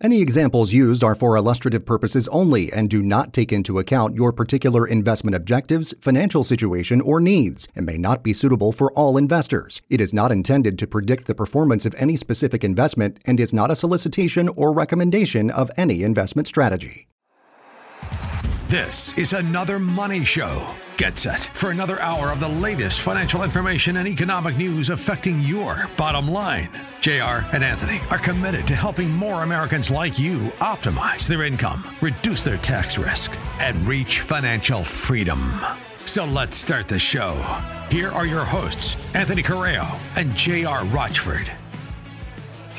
Any examples used are for illustrative purposes only and do not take into account your particular investment objectives, financial situation, or needs, and may not be suitable for all investors. It is not intended to predict the performance of any specific investment and is not a solicitation or recommendation of any investment strategy. This is another money show. Get set for another hour of the latest financial information and economic news affecting your bottom line. JR and Anthony are committed to helping more Americans like you optimize their income, reduce their tax risk, and reach financial freedom. So let's start the show. Here are your hosts, Anthony Correa and JR Rochford.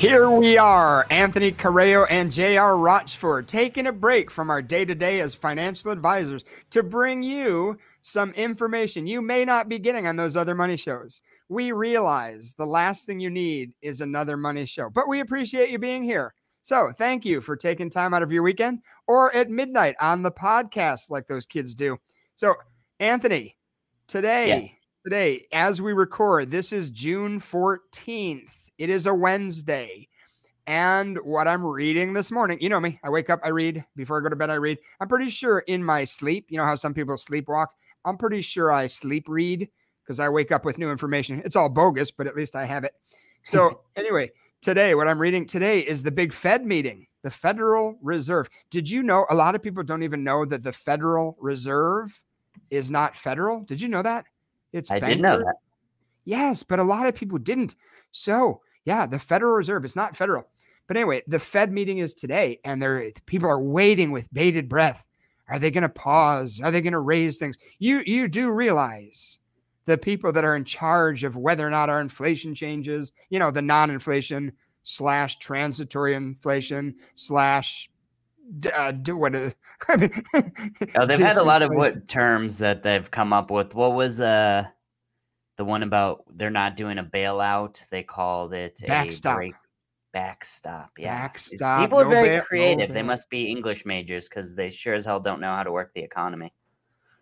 Here we are, Anthony Correa and J.R. Rochford, taking a break from our day to day as financial advisors to bring you some information you may not be getting on those other money shows. We realize the last thing you need is another money show, but we appreciate you being here. So thank you for taking time out of your weekend or at midnight on the podcast, like those kids do. So, Anthony, today, yes. today, as we record, this is June 14th. It is a Wednesday. And what I'm reading this morning, you know me, I wake up, I read. Before I go to bed, I read. I'm pretty sure in my sleep, you know how some people sleepwalk? I'm pretty sure I sleep read because I wake up with new information. It's all bogus, but at least I have it. So, anyway, today, what I'm reading today is the big Fed meeting, the Federal Reserve. Did you know a lot of people don't even know that the Federal Reserve is not federal? Did you know that? It's I did know that. Yes, but a lot of people didn't. So, yeah, the Federal Reserve. It's not federal. But anyway, the Fed meeting is today, and there people are waiting with bated breath. Are they going to pause? Are they going to raise things? You you do realize the people that are in charge of whether or not our inflation changes, you know, the non-inflation slash transitory inflation slash uh, do what uh, I mean, oh, they've had a lot of what terms that they've come up with. What was uh the one about they're not doing a bailout. They called it backstop. a break, backstop. Yeah, backstop. People are no very creative. No they must be English majors because they sure as hell don't know how to work the economy.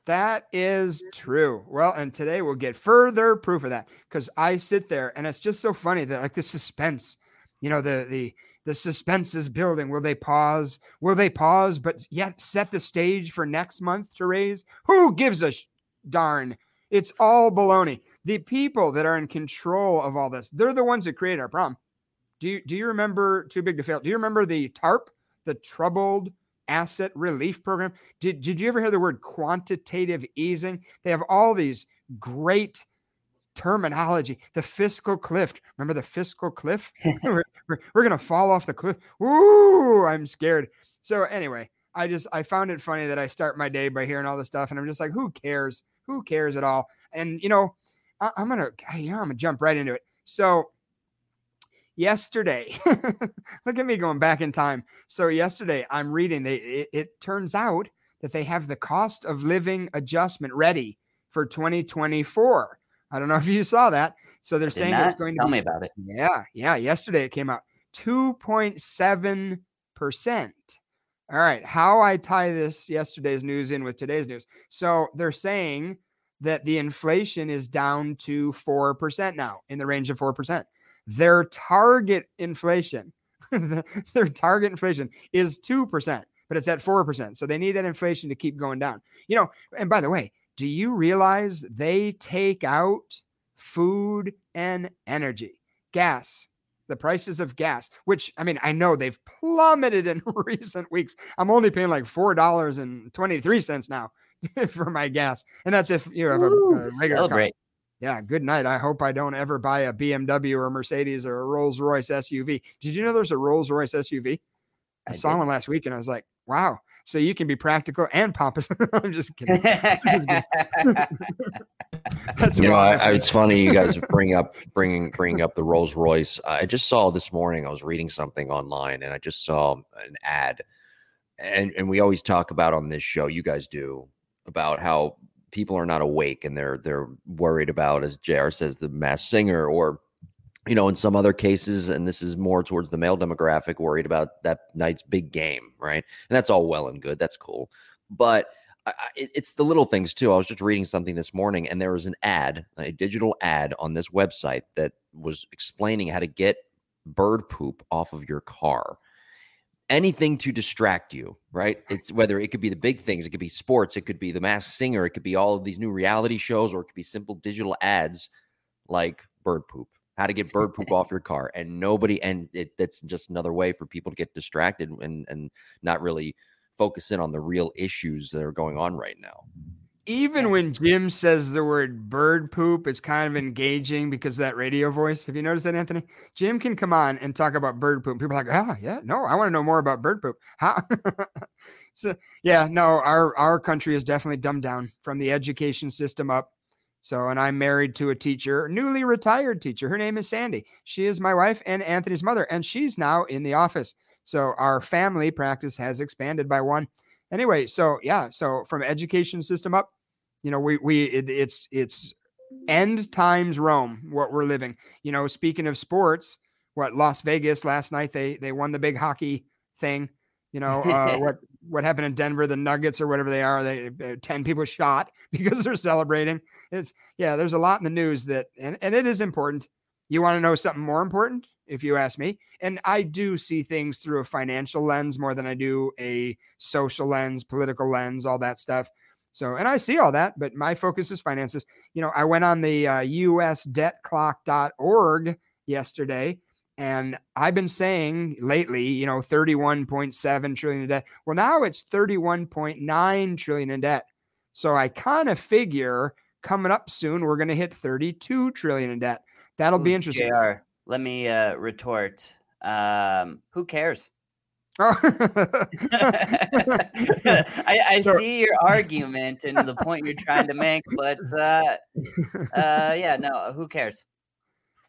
That is true. Well, and today we'll get further proof of that because I sit there and it's just so funny that like the suspense, you know, the the the suspense is building. Will they pause? Will they pause? But yet set the stage for next month to raise. Who gives a sh- darn? It's all baloney. The people that are in control of all this, they're the ones that create our problem. Do you, do you remember too big to fail? Do you remember the TARP, the Troubled Asset Relief Program? Did, did you ever hear the word quantitative easing? They have all these great terminology. The fiscal cliff. Remember the fiscal cliff? we're, we're, we're going to fall off the cliff. Ooh, I'm scared. So, anyway, I just I found it funny that I start my day by hearing all this stuff, and I'm just like, who cares? Who cares at all? And you know, I, am gonna I'm gonna jump right into it. So yesterday, look at me going back in time. So yesterday, I'm reading. They it, it turns out that they have the cost of living adjustment ready for 2024. I don't know if you saw that. So they're saying it's going to tell be, me about it. Yeah, yeah. Yesterday it came out 2.7 percent. All right, how I tie this yesterday's news in with today's news. So they're saying that the inflation is down to 4% now in the range of 4%. Their target inflation, their target inflation is 2%, but it's at 4%. So they need that inflation to keep going down. You know, and by the way, do you realize they take out food and energy, gas, the prices of gas, which I mean, I know they've plummeted in recent weeks. I'm only paying like $4.23 now for my gas. And that's if you have a, a regular celebrate. Car. Yeah, good night. I hope I don't ever buy a BMW or a Mercedes or a Rolls Royce SUV. Did you know there's a Rolls Royce SUV? I, I saw did. one last week and I was like, wow. So you can be practical and pompous. I'm just kidding. just That's you know, I, I, it's funny you guys bring up bringing bringing up the Rolls Royce. I just saw this morning. I was reading something online, and I just saw an ad, and and we always talk about on this show. You guys do about how people are not awake and they're they're worried about, as Jr. says, the Masked Singer, or you know, in some other cases, and this is more towards the male demographic, worried about that night's big game, right? And that's all well and good. That's cool, but I, it's the little things too. I was just reading something this morning, and there was an ad, a digital ad on this website that was explaining how to get bird poop off of your car anything to distract you, right? It's whether it could be the big things, it could be sports, it could be the Masked Singer, it could be all of these new reality shows, or it could be simple digital ads like bird poop, how to get bird poop off your car. And nobody, and it, that's just another way for people to get distracted and, and not really focus in on the real issues that are going on right now even when Jim says the word bird poop, it's kind of engaging because of that radio voice. Have you noticed that, Anthony? Jim can come on and talk about bird poop. People are like, ah, yeah, no, I want to know more about bird poop. How? so, yeah, no, our, our country is definitely dumbed down from the education system up. So, and I'm married to a teacher, newly retired teacher. Her name is Sandy. She is my wife and Anthony's mother, and she's now in the office. So, our family practice has expanded by one. Anyway, so yeah, so from education system up, you know, we we it, it's it's end times Rome what we're living. You know, speaking of sports, what Las Vegas last night they they won the big hockey thing. You know, uh, what what happened in Denver, the Nuggets or whatever they are, they uh, 10 people shot because they're celebrating. It's yeah, there's a lot in the news that and, and it is important. You want to know something more important? If you ask me, and I do see things through a financial lens more than I do a social lens, political lens, all that stuff. So, and I see all that, but my focus is finances. You know, I went on the uh, usdebtclock.org yesterday, and I've been saying lately, you know, 31.7 trillion in debt. Well, now it's 31.9 trillion in debt. So I kind of figure coming up soon, we're going to hit 32 trillion in debt. That'll be interesting. JR, let me uh, retort. Um, who cares? I, I so, see your argument and the point you're trying to make, but uh, uh, yeah, no, who cares?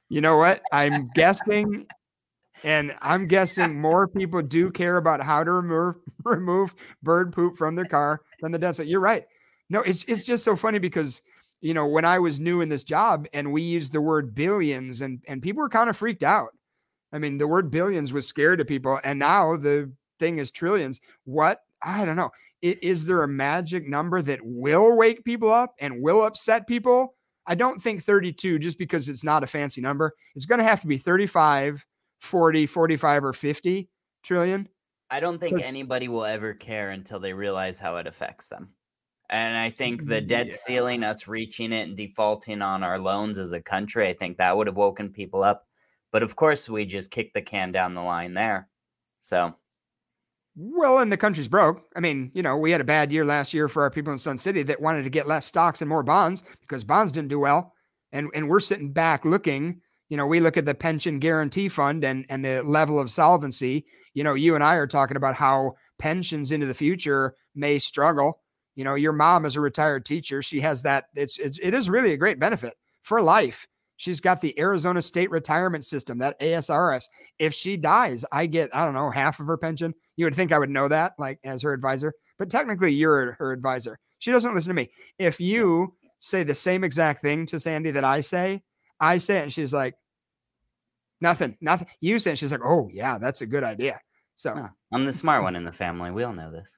You know what? I'm guessing, and I'm guessing more people do care about how to remove remove bird poop from their car than the desert. You're right. No, it's it's just so funny because you know when I was new in this job and we used the word billions and and people were kind of freaked out I mean, the word billions was scary to people, and now the thing is trillions. What? I don't know. Is there a magic number that will wake people up and will upset people? I don't think 32 just because it's not a fancy number. It's going to have to be 35, 40, 45, or 50 trillion. I don't think anybody will ever care until they realize how it affects them. And I think the debt yeah. ceiling, us reaching it and defaulting on our loans as a country, I think that would have woken people up. But of course, we just kicked the can down the line there. So, well, and the country's broke. I mean, you know, we had a bad year last year for our people in Sun City that wanted to get less stocks and more bonds because bonds didn't do well. And and we're sitting back looking. You know, we look at the pension guarantee fund and and the level of solvency. You know, you and I are talking about how pensions into the future may struggle. You know, your mom is a retired teacher. She has that. It's, it's it is really a great benefit for life She's got the Arizona State Retirement System, that ASRS. If she dies, I get, I don't know, half of her pension. You would think I would know that, like as her advisor, but technically you're her advisor. She doesn't listen to me. If you say the same exact thing to Sandy that I say, I say it, and she's like, nothing, nothing. You say, it, she's like, oh, yeah, that's a good idea. So huh. I'm the smart one in the family. We all know this.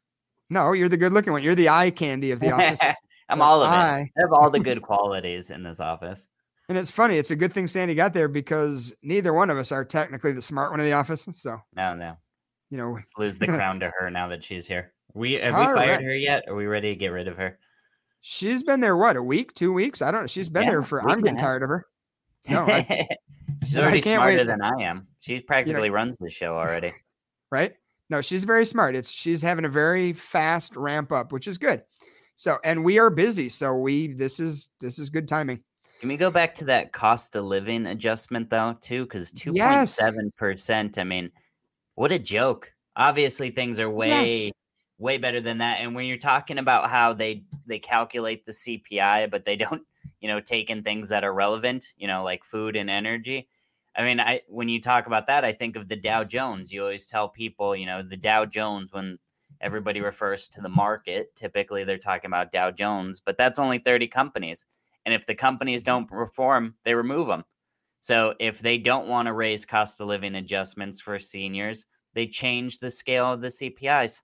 No, you're the good looking one. You're the eye candy of the office. I'm all of it. I have all the good qualities in this office. And it's funny. It's a good thing Sandy got there because neither one of us are technically the smart one in the office. So no, no. You know, Let's lose the crown to her now that she's here. We have we fired right. her yet? Are we ready to get rid of her? She's been there what a week, two weeks? I don't know. She's been yeah, there for. I'm getting tired of her. No, I, she's already smarter wait. than I am. She practically you know, runs the show already. Right? No, she's very smart. It's she's having a very fast ramp up, which is good. So, and we are busy, so we this is this is good timing. Can we go back to that cost of living adjustment though, too? Because two point seven percent. I mean, what a joke. Obviously, things are way, yes. way better than that. And when you're talking about how they they calculate the CPI, but they don't, you know, take in things that are relevant, you know, like food and energy. I mean, I when you talk about that, I think of the Dow Jones. You always tell people, you know, the Dow Jones when everybody refers to the market. Typically, they're talking about Dow Jones, but that's only 30 companies. And if the companies mm-hmm. don't perform, they remove them. So if they don't want to raise cost of living adjustments for seniors, they change the scale of the CPIs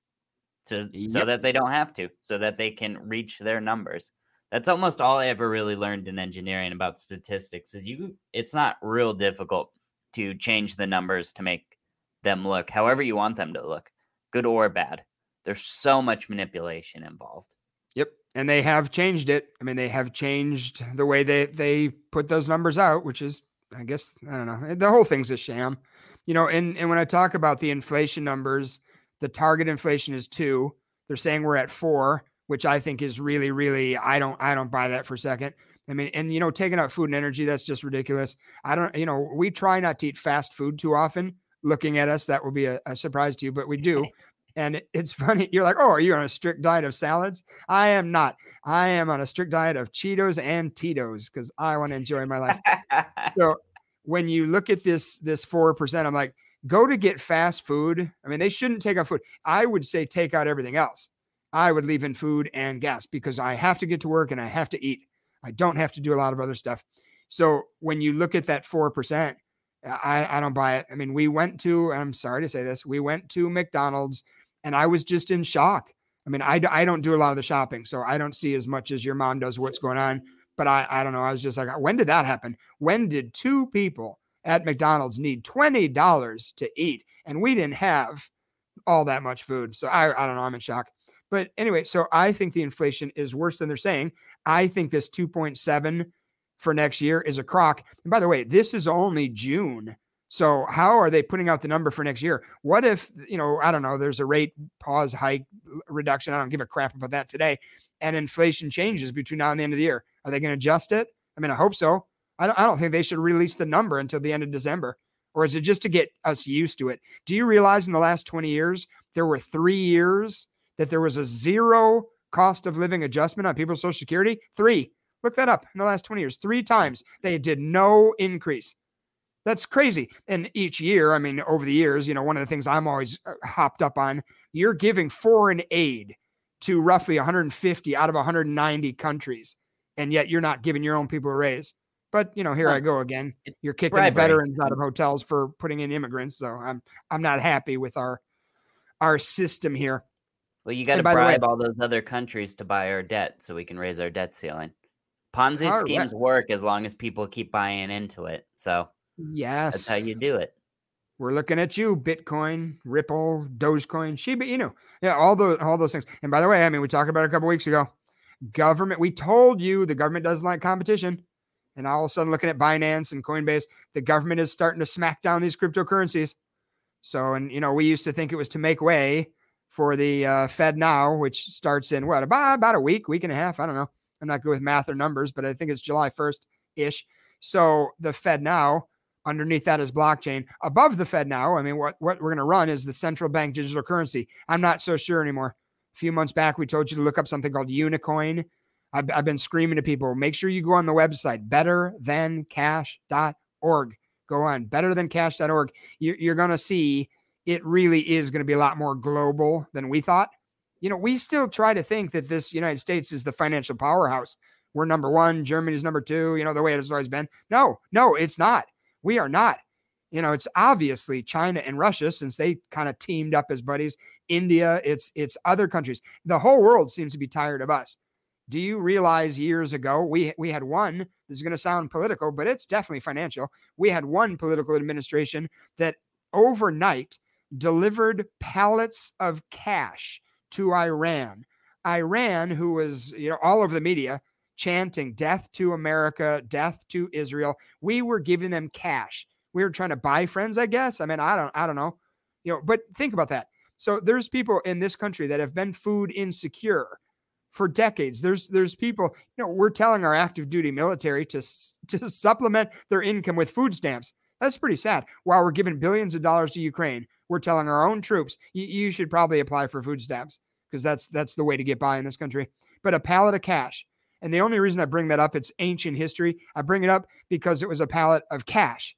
to, yep. so that they don't have to, so that they can reach their numbers. That's almost all I ever really learned in engineering about statistics is you it's not real difficult to change the numbers to make them look, however you want them to look, good or bad. There's so much manipulation involved. Yep. And they have changed it. I mean, they have changed the way they, they put those numbers out, which is, I guess, I don't know. The whole thing's a sham. You know, and, and when I talk about the inflation numbers, the target inflation is two. They're saying we're at four, which I think is really, really, I don't, I don't buy that for a second. I mean, and you know, taking out food and energy, that's just ridiculous. I don't, you know, we try not to eat fast food too often. Looking at us, that will be a, a surprise to you, but we do. And it's funny. You're like, oh, are you on a strict diet of salads? I am not. I am on a strict diet of Cheetos and Tito's because I want to enjoy my life. so when you look at this, this 4%, I'm like, go to get fast food. I mean, they shouldn't take out food. I would say take out everything else. I would leave in food and gas because I have to get to work and I have to eat. I don't have to do a lot of other stuff. So when you look at that 4%, I, I don't buy it. I mean, we went to, I'm sorry to say this, we went to McDonald's and I was just in shock. I mean, I, I don't do a lot of the shopping, so I don't see as much as your mom does what's going on. But I, I don't know. I was just like, when did that happen? When did two people at McDonald's need $20 to eat? And we didn't have all that much food. So I, I don't know. I'm in shock. But anyway, so I think the inflation is worse than they're saying. I think this 2.7 for next year is a crock. And by the way, this is only June. So how are they putting out the number for next year? What if, you know, I don't know, there's a rate pause hike reduction. I don't give a crap about that today. And inflation changes between now and the end of the year. Are they going to adjust it? I mean, I hope so. I don't, I don't think they should release the number until the end of December. Or is it just to get us used to it? Do you realize in the last 20 years, there were three years that there was a zero cost of living adjustment on people's Social Security? Three. Look that up in the last 20 years. Three times they did no increase. That's crazy. And each year, I mean, over the years, you know, one of the things I'm always uh, hopped up on, you're giving foreign aid to roughly 150 out of 190 countries, and yet you're not giving your own people a raise. But you know, here I go again. You're kicking veterans out of hotels for putting in immigrants. So I'm I'm not happy with our our system here. Well, you got to bribe way, all those other countries to buy our debt so we can raise our debt ceiling. Ponzi schemes work as long as people keep buying into it. So yes, that's how you do it. We're looking at you, Bitcoin, Ripple, Dogecoin, Shiba Inu. Yeah, all those all those things. And by the way, I mean we talked about it a couple weeks ago. Government, we told you the government doesn't like competition. And all of a sudden, looking at Binance and Coinbase, the government is starting to smack down these cryptocurrencies. So, and you know, we used to think it was to make way for the uh, FedNow, which starts in what about about a week, week and a half. I don't know. I'm not good with math or numbers, but I think it's July 1st ish. So the FedNow, underneath that is blockchain. Above the FedNow, I mean, what what we're going to run is the central bank digital currency. I'm not so sure anymore. A few months back, we told you to look up something called Unicoin. I've, I've been screaming to people, make sure you go on the website, betterthancash.org. Go on, betterthancash.org. You're, you're going to see it really is going to be a lot more global than we thought. You know, we still try to think that this United States is the financial powerhouse. We're number one, Germany's number two, you know, the way it has always been. No, no, it's not. We are not. You know, it's obviously China and Russia since they kind of teamed up as buddies. India, it's it's other countries. The whole world seems to be tired of us. Do you realize years ago we we had one, this is going to sound political, but it's definitely financial. We had one political administration that overnight delivered pallets of cash to Iran. Iran, who was, you know, all over the media chanting death to America, death to Israel. We were giving them cash. We were trying to buy friends, I guess. I mean, I don't I don't know. You know, but think about that. So there's people in this country that have been food insecure for decades. There's there's people, you know, we're telling our active duty military to to supplement their income with food stamps. That's pretty sad. While we're giving billions of dollars to Ukraine, we're telling our own troops, you, should probably apply for food stamps because that's that's the way to get by in this country. But a pallet of cash. And the only reason I bring that up, it's ancient history. I bring it up because it was a pallet of cash,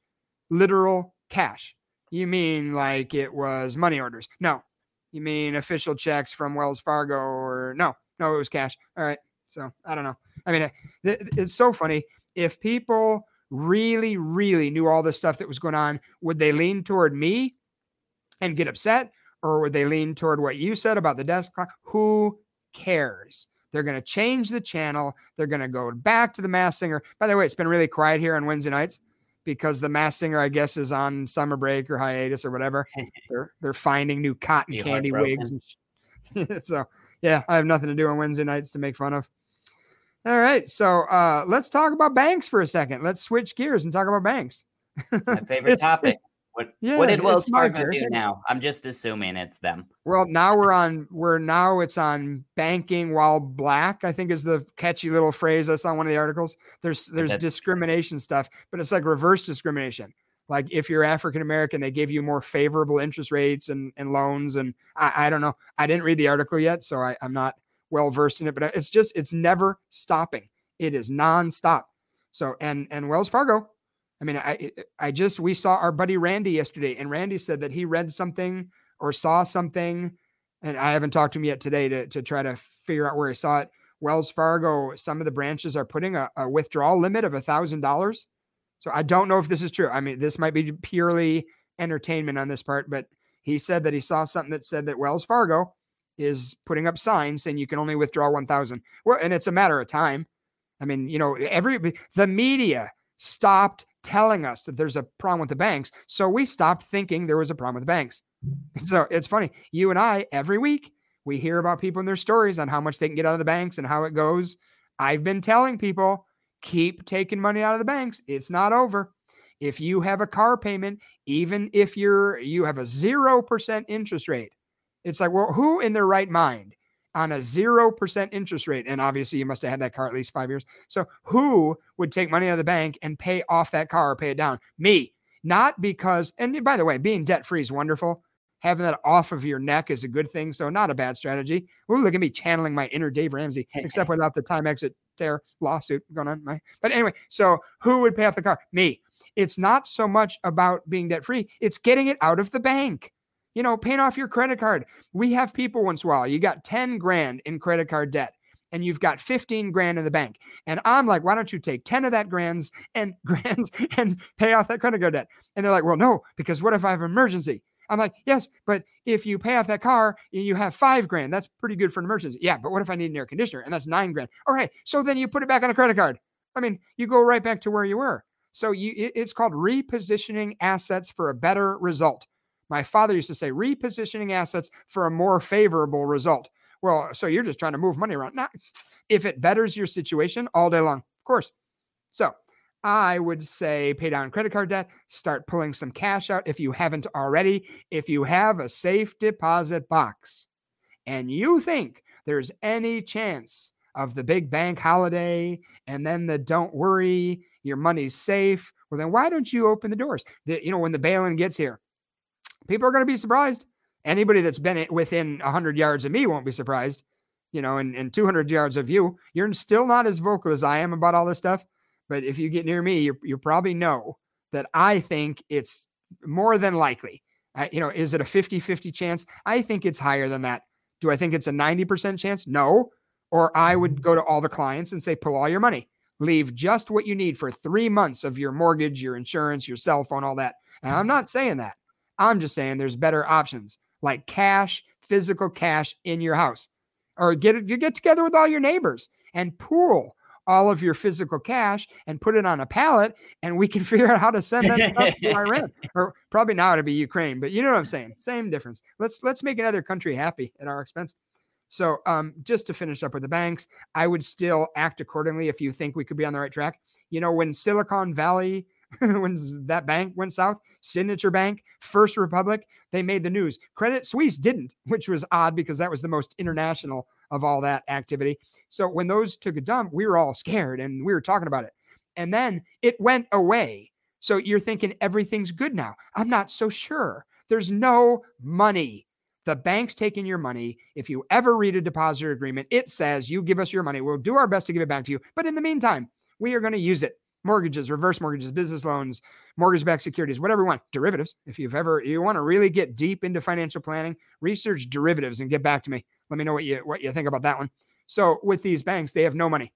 literal cash. You mean like it was money orders? No. You mean official checks from Wells Fargo or no? No, it was cash. All right. So I don't know. I mean, uh, it's so funny. If people really, really knew all the stuff that was going on, would they lean toward me and get upset? Or would they lean toward what you said about the debt clock? Who cares? They're going to change the channel. They're going to go back to the Masked Singer. By the way, it's been really quiet here on Wednesday nights. because the Masked Singer, I guess, is on summer break or hiatus or whatever. they're they're finding new cotton candy wigs. And so yeah, I have nothing to do on Wednesday nights to make fun of. All right, so uh, let's talk about banks for a second. Let's switch gears and talk about banks. My favorite topic. What, Yeah, what did Wells Fargo do now? I'm just assuming it's them. Well, now we're on. We're now it's on banking while black. I think is the catchy little phrase I saw in one of the articles. There's there's that's- discrimination stuff, but it's like reverse discrimination. Like if you're African American, they give you more favorable interest rates and, and loans. And I, I don't know. I didn't read the article yet, so I, I'm not well versed in it. But it's just it's never stopping. It is nonstop. So and and Wells Fargo. I mean, I I just we saw our buddy Randy yesterday, and Randy said that he read something or saw something, and I haven't talked to him yet today to to try to figure out where he saw it. Wells Fargo, some of the branches are putting a, a withdrawal limit of a thousand dollars. So I don't know if this is true. I mean, this might be purely entertainment on this part, but he said that he saw something that said that Wells Fargo is putting up signs saying you can only withdraw 1000. Well, and it's a matter of time. I mean, you know, every the media stopped telling us that there's a problem with the banks, so we stopped thinking there was a problem with the banks. So it's funny. You and I every week we hear about people and their stories on how much they can get out of the banks and how it goes. I've been telling people keep taking money out of the banks. It's not over. If you have a car payment, even if you're you have a 0% interest rate, it's like, well, who in their right mind on a 0% interest rate? And obviously you must have had that car at least 5 years. So who would take money out of the bank and pay off that car or pay it down? Me. Not because and by the way, being debt free is wonderful. Having that off of your neck is a good thing. So not a bad strategy. Ooh, look at me channeling my inner Dave Ramsey, except without the time exit tear lawsuit going on. My, but anyway, so who would pay off the car? Me. It's not so much about being debt free, it's getting it out of the bank. You know, paying off your credit card. We have people once in a while, you got 10 grand in credit card debt and you've got 15 grand in the bank. And I'm like, why don't you take 10 of that grands and grands and pay off that credit card debt? And they're like, well, no, because what if I have an emergency? I'm like, yes, but if you pay off that car, you have five grand. That's pretty good for an emergency. Yeah, but what if I need an air conditioner? And that's nine grand. All right. So then you put it back on a credit card. I mean, you go right back to where you were. So you it's called repositioning assets for a better result. My father used to say repositioning assets for a more favorable result. Well, so you're just trying to move money around. Not if it betters your situation all day long, of course. So I would say pay down credit card debt, start pulling some cash out if you haven't already. If you have a safe deposit box and you think there's any chance of the big bank holiday and then the don't worry, your money's safe, well, then why don't you open the doors? The, you know, when the bail-in gets here, people are going to be surprised. Anybody that's been within 100 yards of me won't be surprised. You know, and, and 200 yards of you, you're still not as vocal as I am about all this stuff. But if you get near me, you you probably know that I think it's more than likely. Uh, you know, is it a 50 50 chance? I think it's higher than that. Do I think it's a 90% chance? No. Or I would go to all the clients and say, pull all your money, leave just what you need for three months of your mortgage, your insurance, your cell phone, all that. And I'm not saying that. I'm just saying there's better options like cash, physical cash in your house, or get you get together with all your neighbors and pool all of your physical cash and put it on a pallet, and we can figure out how to send that stuff to Iran, or probably now it'll be Ukraine. But you know what I'm saying? Same difference. Let's let's make another country happy at our expense. So, um, just to finish up with the banks, I would still act accordingly if you think we could be on the right track. You know, when Silicon Valley, when that bank went south, Signature Bank, First Republic, they made the news. Credit Suisse didn't, which was odd because that was the most international of all that activity. So when those took a dump, we were all scared and we were talking about it. And then it went away. So you're thinking everything's good now. I'm not so sure. There's no money. The bank's taking your money. If you ever read a depositor agreement, it says you give us your money. We'll do our best to give it back to you. But in the meantime, we are going to use it. Mortgages, reverse mortgages, business loans, mortgage backed securities, whatever you want, derivatives. If you've ever, you want to really get deep into financial planning, research derivatives and get back to me. Let me know what you, what you think about that one. So with these banks, they have no money.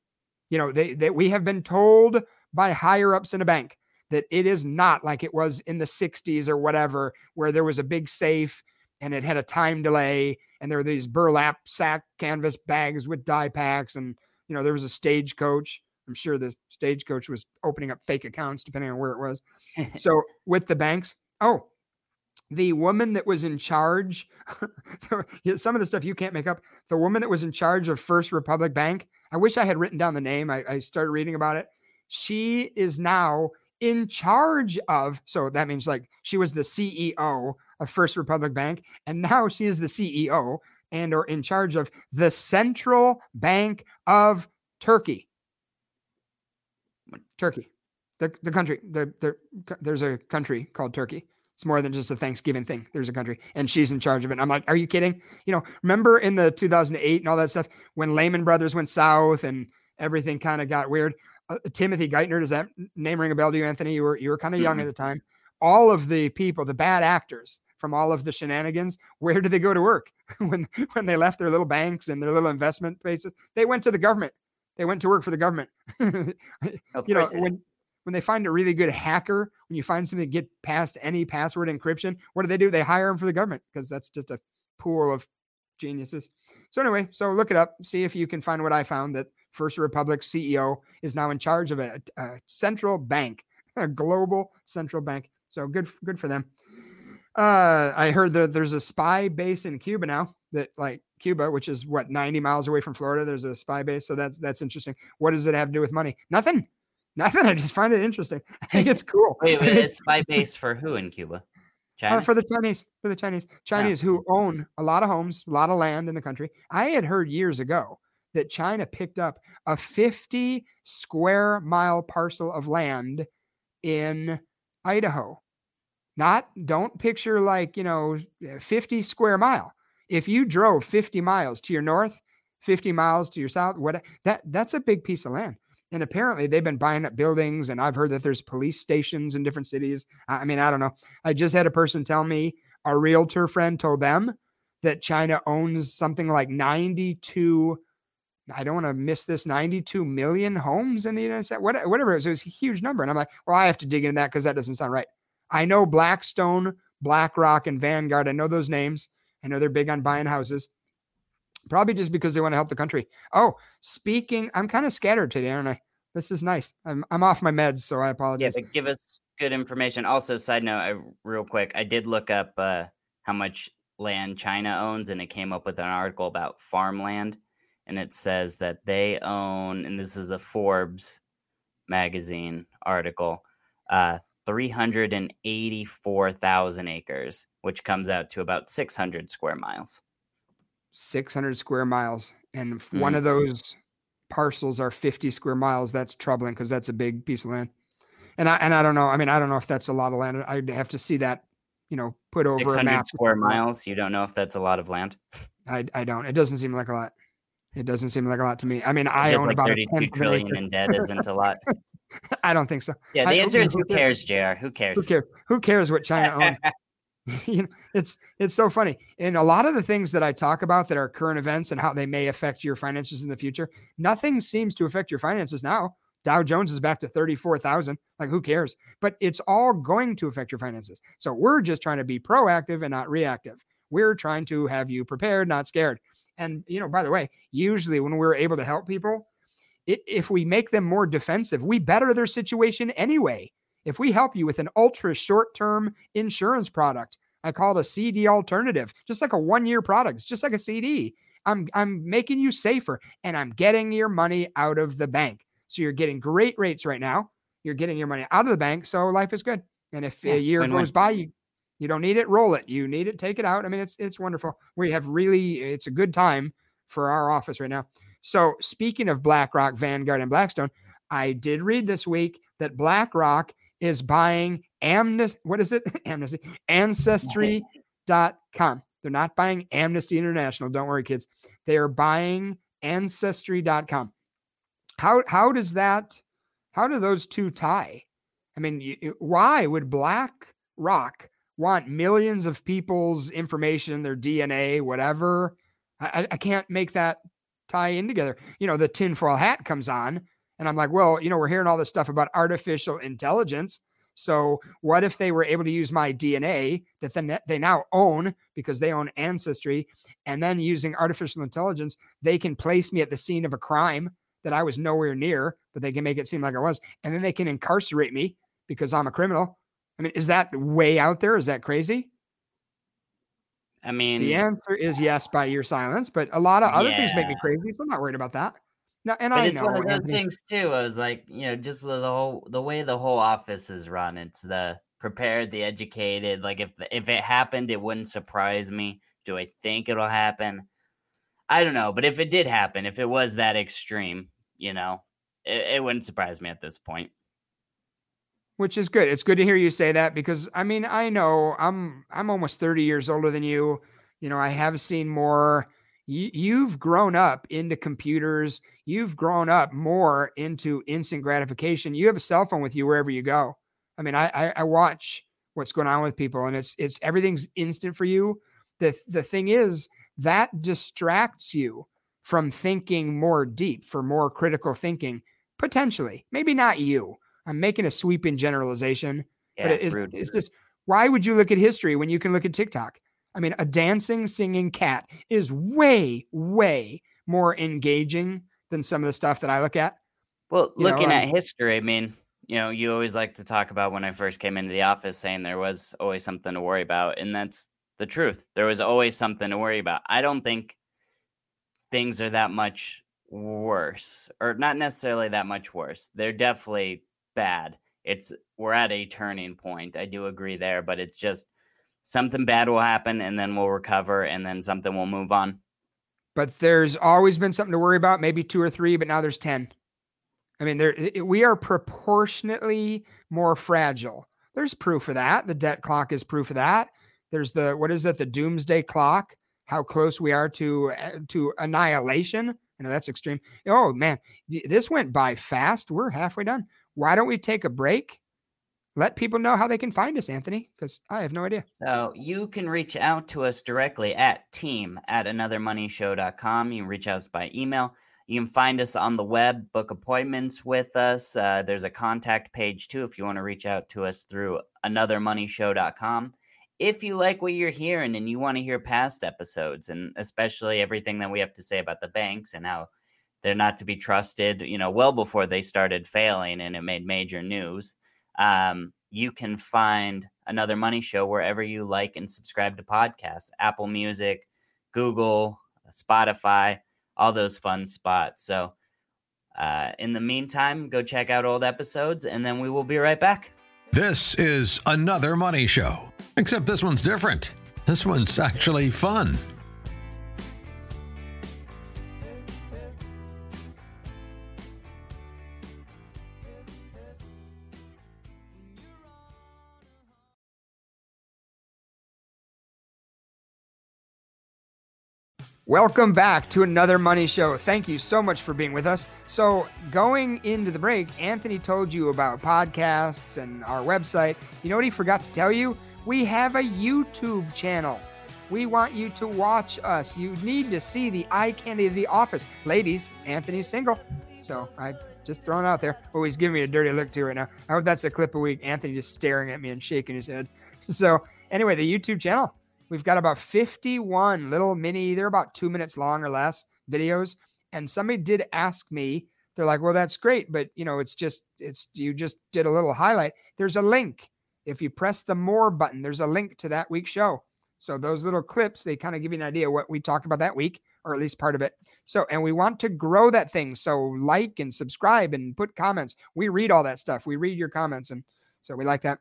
You know, they, they we have been told by higher ups in a bank that it is not like it was in the 60s or whatever, where there was a big safe and it had a time delay and there were these burlap sack canvas bags with die packs and you know there was a stagecoach I'm sure the stagecoach was opening up fake accounts depending on where it was. so with the banks, oh, the woman that was in charge, some of the stuff you can't make up. The woman that was in charge of First Republic Bank, I wish I had written down the name. I, I started reading about it. She is now in charge of, so that means like she was the CEO of First Republic Bank, and now she is the CEO and or in charge of the Central Bank of Turkey. Turkey, the, the country, the, the, there's a country called Turkey. It's more than just a Thanksgiving thing. There's a country, and she's in charge of it. And I'm like, are you kidding? You know, remember in the 2008 and all that stuff when Lehman Brothers went south and everything kind of got weird. Uh, Timothy Geithner, does that name ring a bell to you, Anthony? You were you were kind of young mm-hmm. at the time. All of the people, the bad actors from all of the shenanigans, where did they go to work when when they left their little banks and their little investment places? They went to the government. They went to work for the government. you know, when when they find a really good hacker, when you find something to get past any password encryption, what do they do? They hire them for the government because that's just a pool of geniuses. So anyway, so look it up, see if you can find what I found that First Republic CEO is now in charge of a, a central bank, a global central bank. So good, good for them. Uh, I heard that there's a spy base in Cuba now that like Cuba, which is what 90 miles away from Florida. There's a spy base. So that's, that's interesting. What does it have to do with money? Nothing. Nothing. I just find it interesting. I think it's cool. wait, wait, it's spy base for who in Cuba? Uh, for the Chinese, for the Chinese, Chinese yeah. who own a lot of homes, a lot of land in the country. I had heard years ago that China picked up a 50 square mile parcel of land in Idaho. Not, don't picture like, you know, 50 square mile. If you drove 50 miles to your north, 50 miles to your south, what that that's a big piece of land. And apparently they've been buying up buildings. And I've heard that there's police stations in different cities. I mean, I don't know. I just had a person tell me a realtor friend told them that China owns something like 92. I don't want to miss this 92 million homes in the United States, whatever it was. It was a huge number. And I'm like, well, I have to dig into that because that doesn't sound right. I know Blackstone, BlackRock, and Vanguard. I know those names. I know they're big on buying houses. Probably just because they want to help the country. Oh, speaking, I'm kind of scattered today, aren't I? This is nice. I'm I'm off my meds, so I apologize. Yeah, but give us good information. Also, side note, I, real quick, I did look up uh, how much land China owns, and it came up with an article about farmland, and it says that they own, and this is a Forbes magazine article, uh, 384,000 acres, which comes out to about 600 square miles. 600 square miles. And if mm. one of those parcels are 50 square miles, that's troubling because that's a big piece of land. And I and I don't know. I mean, I don't know if that's a lot of land. I'd have to see that, you know, put over 600 a map. square miles. You don't know if that's a lot of land. I I don't. It doesn't seem like a lot. It doesn't seem like a lot to me. I mean, I Just own like about 32 trillion in debt isn't a lot. I don't think so. Yeah, the I, answer is who cares, Jr. Who cares? Who cares? Who cares what China owns? you know, it's it's so funny. And a lot of the things that I talk about that are current events and how they may affect your finances in the future, nothing seems to affect your finances now. Dow Jones is back to 34,000. Like, who cares? But it's all going to affect your finances. So we're just trying to be proactive and not reactive. We're trying to have you prepared, not scared. And, you know, by the way, usually when we're able to help people, if we make them more defensive, we better their situation anyway. If we help you with an ultra short term insurance product, I call it a CD alternative, just like a one year product. It's just like a CD. I'm, I'm making you safer and I'm getting your money out of the bank. So you're getting great rates right now. You're getting your money out of the bank. So life is good. And if yeah, a year goes by, you, you don't need it, roll it. You need it, take it out. I mean, it's, it's wonderful. We have really, it's a good time for our office right now. So speaking of BlackRock, Vanguard, and Blackstone, I did read this week that BlackRock is buying Amnesty. What is it? Amnesty. Ancestry.com. They're not buying Amnesty International. Don't worry, kids. They are buying Ancestry.com. How how does that? How do those two tie? I mean, you, why would BlackRock want millions of people's information, their DNA, whatever? I, I can't make that tie in together. You know, the tinfoil hat comes on and I'm like, well, you know, we're hearing all this stuff about artificial intelligence. So what if they were able to use my DNA that they now own because they own ancestry, and then using artificial intelligence, they can place me at the scene of a crime that I was nowhere near, but they can make it seem like I was. And then they can incarcerate me because I'm a criminal. I mean, is that way out there? Is that crazy? I mean, the answer is yes by your silence, but a lot of other yeah. things make me crazy. So I'm not worried about that. No, and but I it's know one of those things too. I was like, you know, just the, the whole the way the whole office is run. It's the prepared, the educated. Like if if it happened, it wouldn't surprise me. Do I think it'll happen? I don't know, but if it did happen, if it was that extreme, you know, it, it wouldn't surprise me at this point which is good. It's good to hear you say that because I mean, I know I'm I'm almost 30 years older than you. You know, I have seen more you, you've grown up into computers. You've grown up more into instant gratification. You have a cell phone with you wherever you go. I mean, I, I, I watch what's going on with people, and it's it's everything's instant for you. the The thing is that distracts you from thinking more deep, for more critical thinking, potentially. Maybe not you, I'm making a sweeping generalization, yeah, but it, it's, it's just why would you look at history when you can look at TikTok? I mean, a dancing, singing cat is way, way more engaging than some of the stuff that I look at. Well, you looking know, at history, I mean, you know, you always like to talk about when I first came into the office saying there was always something to worry about. And that's the truth. There was always something to worry about. I don't think things are that much worse, or not necessarily that much worse. They're definitely bad. It's we're at a turning point. I do agree there, but it's just something bad will happen and then we'll recover and then something will move on. But there's always been something to worry about, maybe two or three, but now there's 10. I mean, there we are proportionately more fragile. There's proof of that. The debt clock is proof of that. There's the what is that? The doomsday clock. How close we are to eh, to annihilation. I know that's extreme. Oh man, this went by fast. We're halfway done. Why don't we take a break? Let people know how they can find us, Anthony, because I have no idea. So you can reach out to us directly at team at anothermoneyshow.com. You can reach us by email. You can find us on the web, book appointments with us. Uh, there's a contact page too if you want to reach out to us through anothermoneyshow.com. If you like what you're hearing and you want to hear past episodes, and especially everything that we have to say about the banks and how they're not to be trusted, you know, well before they started failing and it made major news. Um, you can find another money show wherever you like and subscribe to podcasts Apple Music, Google, Spotify, all those fun spots. So, uh, in the meantime, go check out old episodes and then we will be right back. This is another money show, except this one's different. This one's actually fun. Welcome back to another money show. Thank you so much for being with us. So, going into the break, Anthony told you about podcasts and our website. You know what he forgot to tell you? We have a YouTube channel. We want you to watch us. You need to see the eye candy of the office. Ladies, Anthony's single. So, I just throwing out there. Oh, he's giving me a dirty look too right now. I hope that's a clip a week. Anthony just staring at me and shaking his head. So, anyway, the YouTube channel We've got about 51 little mini, they're about two minutes long or less videos. And somebody did ask me, they're like, well, that's great, but you know, it's just, it's, you just did a little highlight. There's a link. If you press the more button, there's a link to that week's show. So those little clips, they kind of give you an idea what we talked about that week, or at least part of it. So, and we want to grow that thing. So like and subscribe and put comments. We read all that stuff. We read your comments. And so we like that.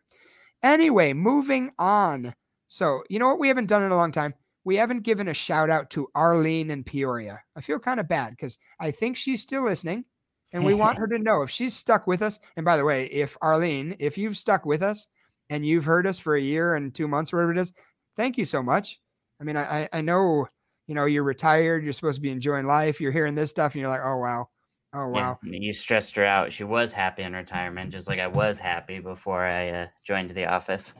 Anyway, moving on. So, you know what we haven't done in a long time? We haven't given a shout out to Arlene in Peoria. I feel kind of bad because I think she's still listening and we want her to know if she's stuck with us. And by the way, if Arlene, if you've stuck with us and you've heard us for a year and two months, whatever it is, thank you so much. I mean, I, I know, you know, you're retired, you're supposed to be enjoying life, you're hearing this stuff, and you're like, oh, wow. Oh, wow. Yeah, you stressed her out. She was happy in retirement, just like I was happy before I uh, joined the office.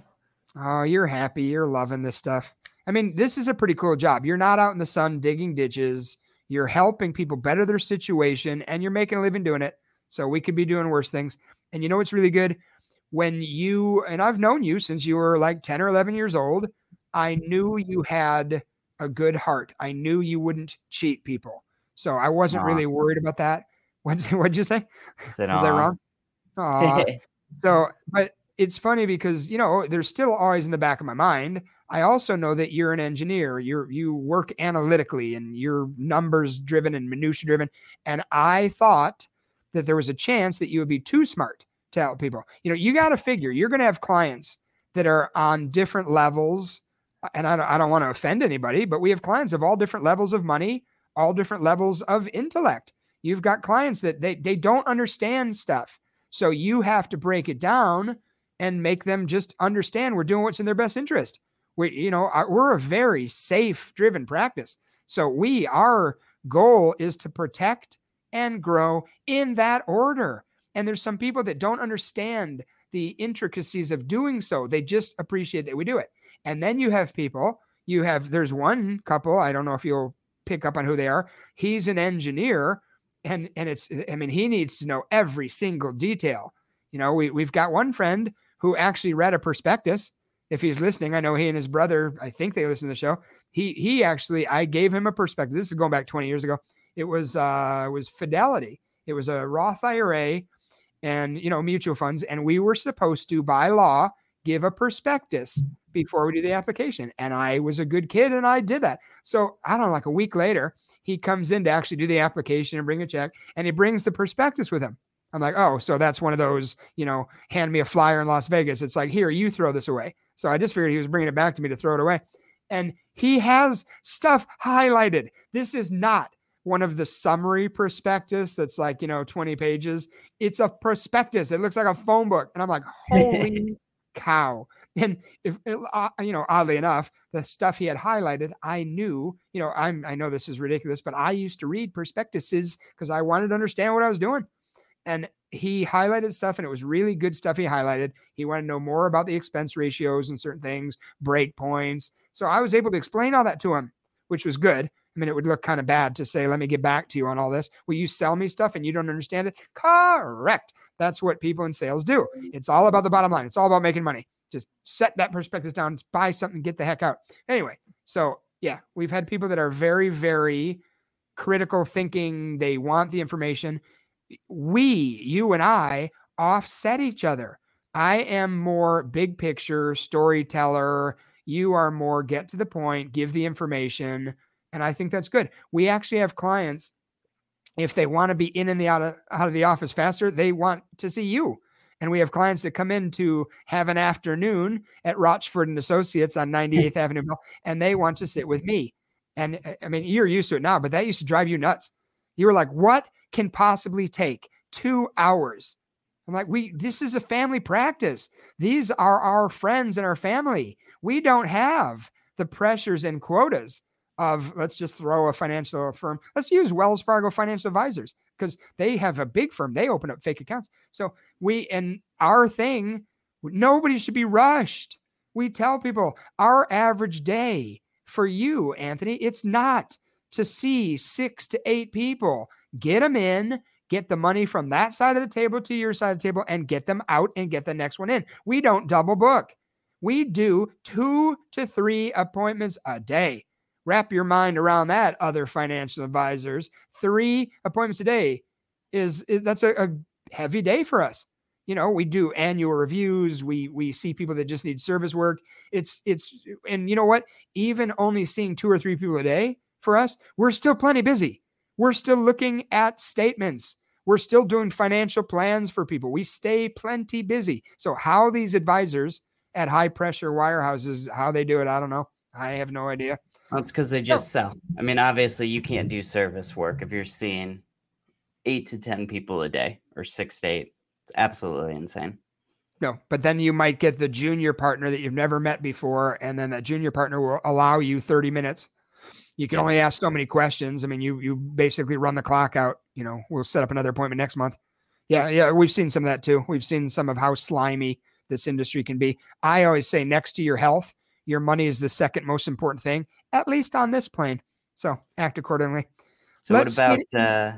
Oh, you're happy. You're loving this stuff. I mean, this is a pretty cool job. You're not out in the sun digging ditches. You're helping people better their situation and you're making a living doing it. So we could be doing worse things. And you know what's really good? When you, and I've known you since you were like 10 or 11 years old, I knew you had a good heart. I knew you wouldn't cheat people. So I wasn't really worried about that. What's what'd you say? Was I wrong? So, but it's funny because you know there's still always in the back of my mind. I also know that you're an engineer. You're you work analytically and you're numbers driven and minutia driven. And I thought that there was a chance that you would be too smart to help people. You know, you got to figure you're going to have clients that are on different levels. Uh, and I don't, I don't want to offend anybody, but we have clients of all different levels of money, all different levels of intellect. You've got clients that they they don't understand stuff. So you have to break it down and make them just understand we're doing what's in their best interest. We, you know, uh, we're a very safe driven practice. So we, our goal is to protect and grow in that order. And there's some people that don't understand the intricacies of doing so. They just appreciate that we do it. And then you have people, you have, there's one couple, I don't know if you'll pick up on who they are. He's an engineer and and it's I mean he needs to know every single detail. You know, we we've got one friend who actually read a prospectus. If he's listening, I know he and his brother, I think they listen to the show. He he actually I gave him a perspective. This is going back 20 years ago. It was uh was Fidelity. It was a Roth IRA and you know mutual funds and we were supposed to by law give a prospectus before we do the application. And I was a good kid and I did that. So I don't know, like a week later, he comes in to actually do the application and bring a check and he brings the prospectus with him. I'm like, oh, so that's one of those, you know, hand me a flyer in Las Vegas. It's like, here, you throw this away. So I just figured he was bringing it back to me to throw it away. And he has stuff highlighted. This is not one of the summary prospectus that's like, you know, 20 pages. It's a prospectus. It looks like a phone book. And I'm like, holy cow. And if uh, you know, oddly enough, the stuff he had highlighted, I knew. You know, I'm I know this is ridiculous, but I used to read prospectuses because I wanted to understand what I was doing. And he highlighted stuff, and it was really good stuff. He highlighted. He wanted to know more about the expense ratios and certain things, break points. So I was able to explain all that to him, which was good. I mean, it would look kind of bad to say, let me get back to you on all this. Will you sell me stuff and you don't understand it? Correct. That's what people in sales do. It's all about the bottom line. It's all about making money. Just set that perspective down, buy something, get the heck out. Anyway, so yeah, we've had people that are very, very critical thinking. They want the information. We, you and I, offset each other. I am more big picture storyteller. You are more get to the point, give the information. And I think that's good. We actually have clients, if they want to be in and the out of, out of the office faster, they want to see you. And we have clients that come in to have an afternoon at Rochford and Associates on 98th Avenue, and they want to sit with me. And I mean, you're used to it now, but that used to drive you nuts. You were like, what can possibly take two hours? I'm like, we, this is a family practice. These are our friends and our family. We don't have the pressures and quotas of let's just throw a financial firm. Let's use Wells Fargo Financial Advisors because they have a big firm. They open up fake accounts. So we and our thing, nobody should be rushed. We tell people our average day for you, Anthony, it's not to see six to eight people. Get them in, get the money from that side of the table to your side of the table, and get them out and get the next one in. We don't double book. We do two to three appointments a day. Wrap your mind around that, other financial advisors. Three appointments a day is, is that's a, a heavy day for us. You know, we do annual reviews. We we see people that just need service work. It's it's and you know what? Even only seeing two or three people a day for us, we're still plenty busy. We're still looking at statements. We're still doing financial plans for people. We stay plenty busy. So how these advisors at high pressure wirehouses, how they do it, I don't know. I have no idea. Well, it's because they just sell. I mean, obviously, you can't do service work if you're seeing eight to 10 people a day or six to eight. It's absolutely insane. No, but then you might get the junior partner that you've never met before, and then that junior partner will allow you 30 minutes. You can yeah. only ask so many questions. I mean, you you basically run the clock out. You know, we'll set up another appointment next month. Yeah, yeah, we've seen some of that too. We've seen some of how slimy this industry can be. I always say, next to your health, your money is the second most important thing, at least on this plane. So act accordingly. So Let's what about uh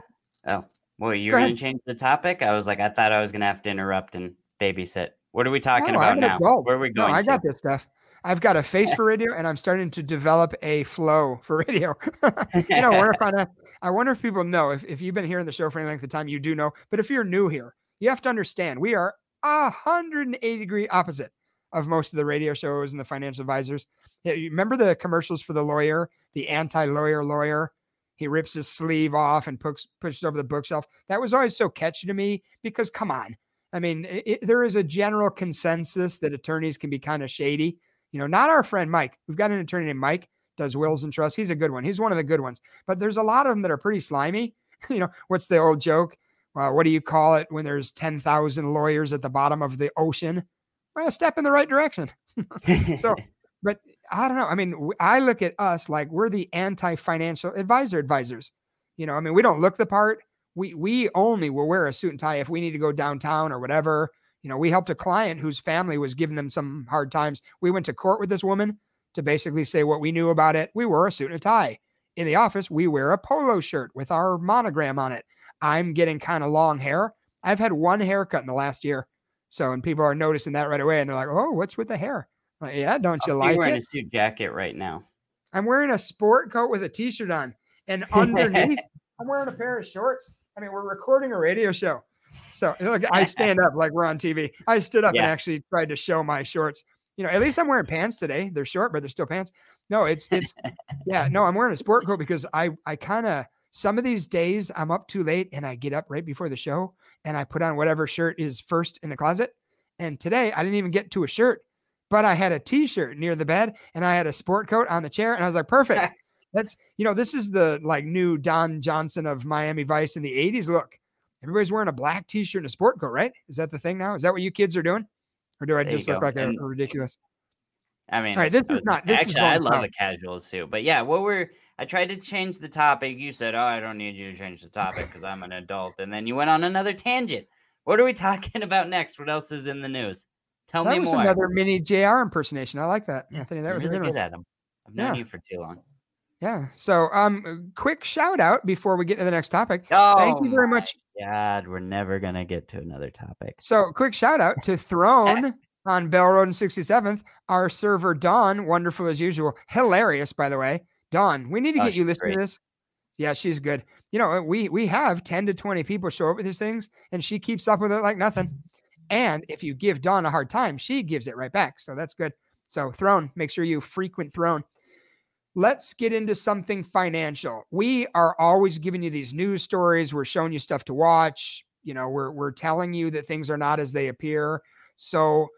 oh well you're Go gonna change the topic? I was like, I thought I was gonna have to interrupt and babysit. What are we talking no, about now? Go. Where are we going? No, I to? got this stuff. I've got a face for radio, and I'm starting to develop a flow for radio. you know, I wonder, if I wonder if people know if, if you've been hearing the show for any length of time, you do know. But if you're new here, you have to understand we are 180 degree opposite of most of the radio shows and the financial advisors. You remember the commercials for the lawyer, the anti-lawyer lawyer? He rips his sleeve off and puts pushes over the bookshelf. That was always so catchy to me because, come on, I mean, it, there is a general consensus that attorneys can be kind of shady. You know, not our friend Mike. We've got an attorney named Mike does wills and trusts. He's a good one. He's one of the good ones. But there's a lot of them that are pretty slimy. you know, what's the old joke? Well, what do you call it when there's 10,000 lawyers at the bottom of the ocean? Well, a step in the right direction. so, but I don't know. I mean, I look at us like we're the anti-financial advisor advisors. You know, I mean, we don't look the part we we only will wear a suit and tie if we need to go downtown or whatever. You know, we helped a client whose family was giving them some hard times. We went to court with this woman to basically say what we knew about it. We wore a suit and a tie. In the office, we wear a polo shirt with our monogram on it. I'm getting kind of long hair. I've had one haircut in the last year. So, and people are noticing that right away and they're like, oh, what's with the hair? Like, yeah, don't you like wearing it? a suit jacket right now. I'm wearing a sport coat with a t shirt on. And underneath, I'm wearing a pair of shorts. I mean, we're recording a radio show. So look, I stand up like we're on TV. I stood up yeah. and actually tried to show my shorts. You know, at least I'm wearing pants today. They're short, but they're still pants. No, it's it's yeah, no, I'm wearing a sport coat because I I kind of some of these days I'm up too late and I get up right before the show and I put on whatever shirt is first in the closet. And today I didn't even get to a shirt, but I had a t-shirt near the bed and I had a sport coat on the chair and I was like, perfect. That's you know, this is the like new Don Johnson of Miami Vice in the 80s. Look, everybody's wearing a black t-shirt and a sport coat, right? Is that the thing now? Is that what you kids are doing? Or do I there just look like a, a, ridiculous? I mean, all right, this is not this actually is I love a casual suit, but yeah, what we're I tried to change the topic. You said, Oh, I don't need you to change the topic because I'm an adult, and then you went on another tangent. What are we talking about next? What else is in the news? Tell that me was more. Another mini JR impersonation. I like that, Anthony. That was really a good, good one. at him. I've known yeah. you for too long. Yeah. So, um, quick shout out before we get to the next topic. Oh, Thank you very much. God, we're never gonna get to another topic. So, quick shout out to Throne on Bell Road and 67th. Our server Dawn, wonderful as usual, hilarious by the way. Dawn, we need to oh, get you listening to this. Yeah, she's good. You know, we we have 10 to 20 people show up with these things, and she keeps up with it like nothing. And if you give Dawn a hard time, she gives it right back. So that's good. So Throne, make sure you frequent Throne let's get into something financial. We are always giving you these news stories. We're showing you stuff to watch. You know, we're we're telling you that things are not as they appear. So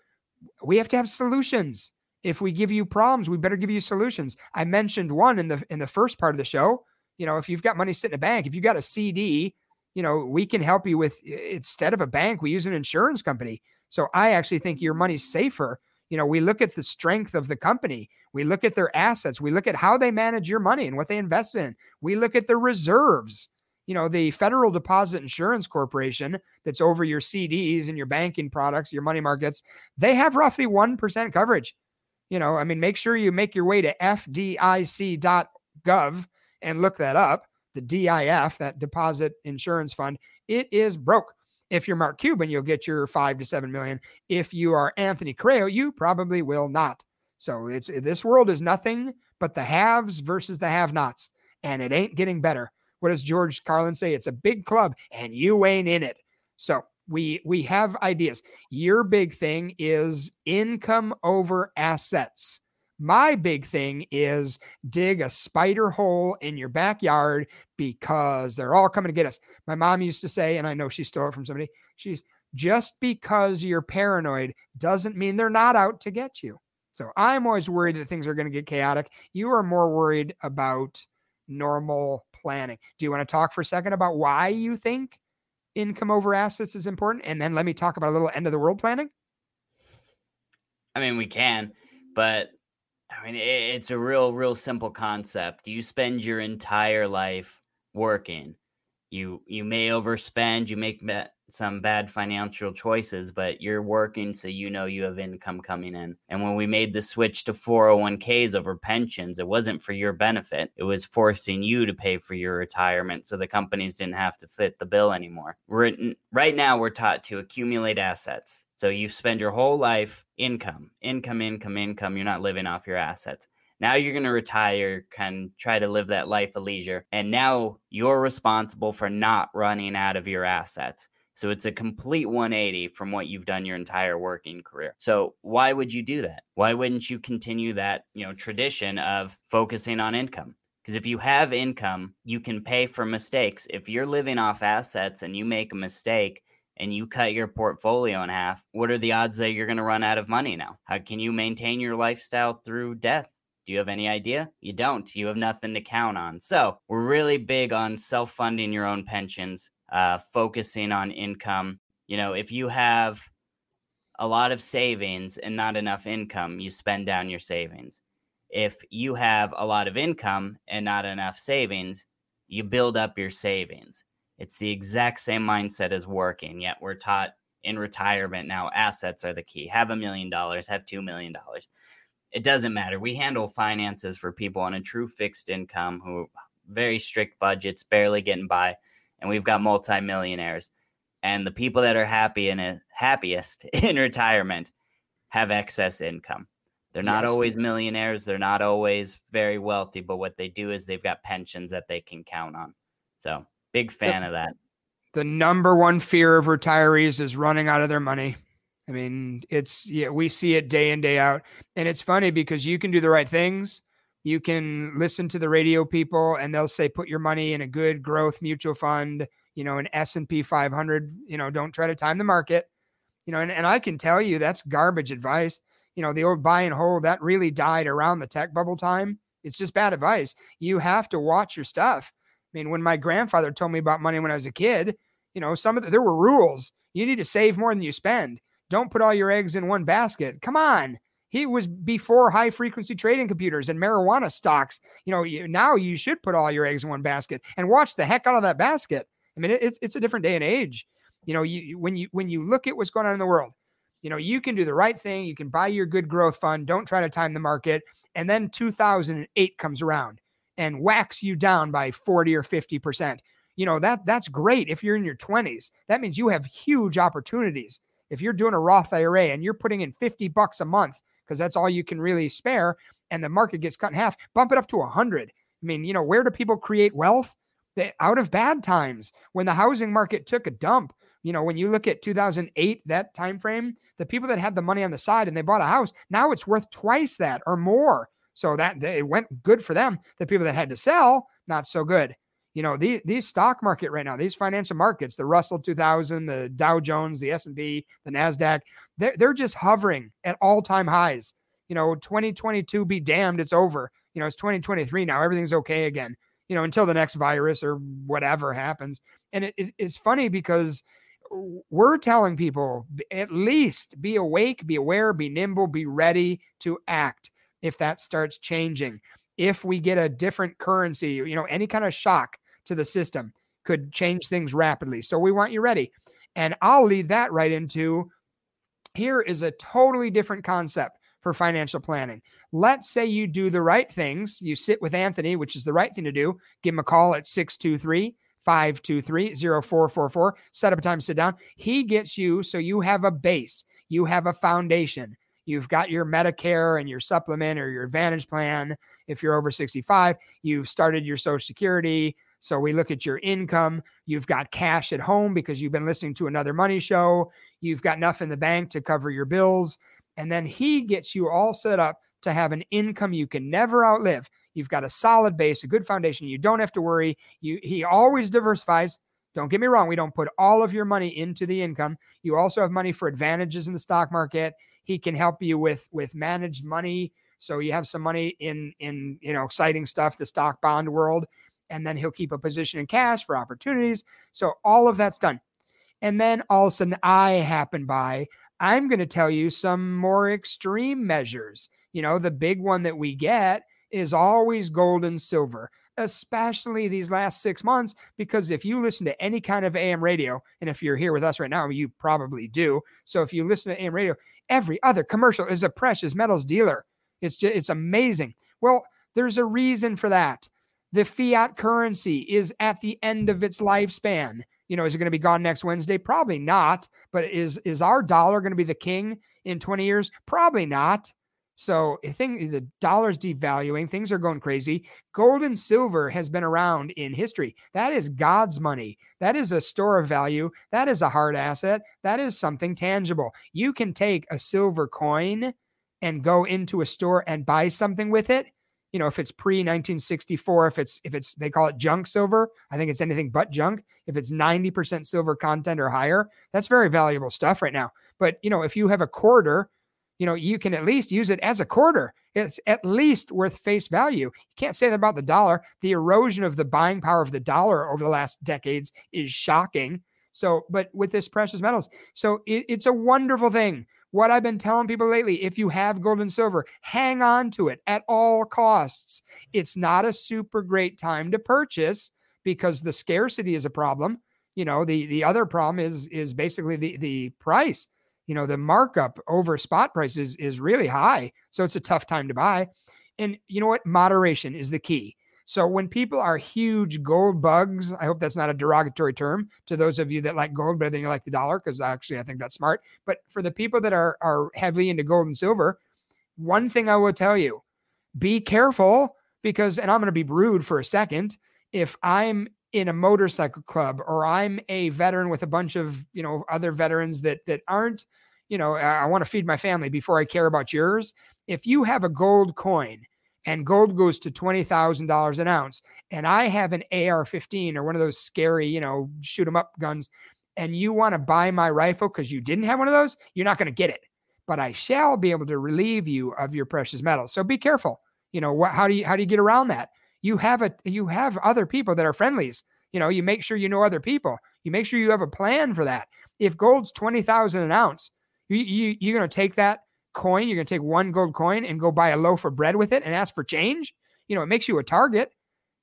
we have to have solutions. If we give you problems, we better give you solutions. I mentioned one in the in the first part of the show. You know, if you've got money sitting in a bank, if you've got a CD, you know, we can help you with instead of a bank, we use an insurance company. So I actually think your money's safer you know, we look at the strength of the company. We look at their assets. We look at how they manage your money and what they invest in. We look at the reserves. You know, the Federal Deposit Insurance Corporation that's over your CDs and your banking products, your money markets, they have roughly 1% coverage. You know, I mean, make sure you make your way to fdic.gov and look that up. The DIF, that deposit insurance fund, it is broke. If you're Mark Cuban, you'll get your five to seven million. If you are Anthony Correa, you probably will not. So it's this world is nothing but the haves versus the have-nots, and it ain't getting better. What does George Carlin say? It's a big club, and you ain't in it. So we we have ideas. Your big thing is income over assets. My big thing is dig a spider hole in your backyard because they're all coming to get us. My mom used to say, and I know she stole it from somebody, she's just because you're paranoid doesn't mean they're not out to get you. So I'm always worried that things are going to get chaotic. You are more worried about normal planning. Do you want to talk for a second about why you think income over assets is important? And then let me talk about a little end of the world planning. I mean, we can, but I mean, it's a real, real simple concept. You spend your entire life working. You you may overspend. You make some bad financial choices, but you're working so you know you have income coming in. And when we made the switch to 401ks over pensions, it wasn't for your benefit. It was forcing you to pay for your retirement so the companies didn't have to fit the bill anymore. We're, right now, we're taught to accumulate assets. So you spend your whole life income, income, income, income. You're not living off your assets. Now you're going to retire, can try to live that life of leisure. And now you're responsible for not running out of your assets. So it's a complete 180 from what you've done your entire working career. So why would you do that? Why wouldn't you continue that, you know, tradition of focusing on income? Because if you have income, you can pay for mistakes. If you're living off assets and you make a mistake, and you cut your portfolio in half, what are the odds that you're going to run out of money now? How can you maintain your lifestyle through death? Do you have any idea? You don't. You have nothing to count on. So, we're really big on self funding your own pensions, uh, focusing on income. You know, if you have a lot of savings and not enough income, you spend down your savings. If you have a lot of income and not enough savings, you build up your savings. It's the exact same mindset as working, yet we're taught in retirement now assets are the key. Have a million dollars, have $2 million it doesn't matter. We handle finances for people on a true fixed income who very strict budgets, barely getting by, and we've got multimillionaires. And the people that are happy and happiest in retirement have excess income. They're not yes. always millionaires, they're not always very wealthy, but what they do is they've got pensions that they can count on. So, big fan the, of that. The number one fear of retirees is running out of their money. I mean, it's yeah, we see it day in day out, and it's funny because you can do the right things. You can listen to the radio people, and they'll say put your money in a good growth mutual fund. You know, an S and P 500. You know, don't try to time the market. You know, and, and I can tell you that's garbage advice. You know, the old buy and hold that really died around the tech bubble time. It's just bad advice. You have to watch your stuff. I mean, when my grandfather told me about money when I was a kid, you know, some of the, there were rules. You need to save more than you spend don't put all your eggs in one basket. Come on. He was before high frequency trading computers and marijuana stocks. You know, you, now you should put all your eggs in one basket and watch the heck out of that basket. I mean, it's it's a different day and age. You know, you when you when you look at what's going on in the world, you know, you can do the right thing. You can buy your good growth fund. Don't try to time the market. And then 2008 comes around and whacks you down by 40 or 50 percent. You know that that's great if you're in your 20s. That means you have huge opportunities if you're doing a Roth IRA and you're putting in 50 bucks a month because that's all you can really spare and the market gets cut in half, bump it up to 100. I mean, you know, where do people create wealth? They, out of bad times when the housing market took a dump. You know, when you look at 2008, that time frame, the people that had the money on the side and they bought a house, now it's worth twice that or more. So that it went good for them. The people that had to sell, not so good you know these these stock market right now these financial markets the russell 2000 the dow jones the s&p the nasdaq they're, they're just hovering at all-time highs. You know 2022 be damned it's over. You know it's 2023 now everything's okay again you know until the next virus or whatever happens. And it, it, it's funny because we're telling people at least be awake be aware be nimble be ready to act if that starts changing. If we get a different currency you know any kind of shock to the system could change things rapidly. So we want you ready. And I'll lead that right into here is a totally different concept for financial planning. Let's say you do the right things. You sit with Anthony, which is the right thing to do. Give him a call at 623 523 0444. Set up a time, to sit down. He gets you so you have a base, you have a foundation. You've got your Medicare and your supplement or your Advantage plan. If you're over 65, you've started your Social Security, so we look at your income. You've got cash at home because you've been listening to another money show. You've got enough in the bank to cover your bills. And then he gets you all set up to have an income you can never outlive. You've got a solid base, a good foundation. You don't have to worry. You he always diversifies. Don't get me wrong, we don't put all of your money into the income. You also have money for advantages in the stock market. He can help you with with managed money. So you have some money in in you know exciting stuff, the stock bond world and then he'll keep a position in cash for opportunities. So all of that's done. And then all of a sudden I happen by, I'm going to tell you some more extreme measures. You know, the big one that we get is always gold and silver. especially these last six months, because if you listen to any kind of AM radio, and if you're here with us right now, you probably do. So if you listen to AM radio, every other commercial is a precious metals dealer. It's just, it's amazing. Well, there's a reason for that. The fiat currency is at the end of its lifespan. You know, is it going to be gone next Wednesday? Probably not. But is is our dollar going to be the king in 20 years? Probably not. So I think the dollar's devaluing, things are going crazy. Gold and silver has been around in history. That is God's money. That is a store of value. That is a hard asset. That is something tangible. You can take a silver coin and go into a store and buy something with it. You know, if it's pre 1964, if it's if it's they call it junk silver, I think it's anything but junk. If it's 90% silver content or higher, that's very valuable stuff right now. But you know, if you have a quarter you know, you can at least use it as a quarter. It's at least worth face value. You can't say that about the dollar. The erosion of the buying power of the dollar over the last decades is shocking. So, but with this precious metals, so it, it's a wonderful thing. What I've been telling people lately if you have gold and silver, hang on to it at all costs. It's not a super great time to purchase because the scarcity is a problem. You know, the the other problem is is basically the the price you know the markup over spot prices is really high so it's a tough time to buy and you know what moderation is the key so when people are huge gold bugs i hope that's not a derogatory term to those of you that like gold better than you like the dollar because actually i think that's smart but for the people that are are heavily into gold and silver one thing i will tell you be careful because and i'm going to be rude for a second if i'm in a motorcycle club or I'm a veteran with a bunch of, you know, other veterans that that aren't, you know, I, I want to feed my family before I care about yours. If you have a gold coin and gold goes to $20,000 an ounce and I have an AR-15 or one of those scary, you know, shoot 'em up guns and you want to buy my rifle cuz you didn't have one of those, you're not going to get it. But I shall be able to relieve you of your precious metals. So be careful. You know, what how do you how do you get around that? you have a you have other people that are friendlies. You know, you make sure you know other people. You make sure you have a plan for that. If gold's twenty thousand an ounce, you, you you're gonna take that coin. You're gonna take one gold coin and go buy a loaf of bread with it and ask for change. You know, it makes you a target.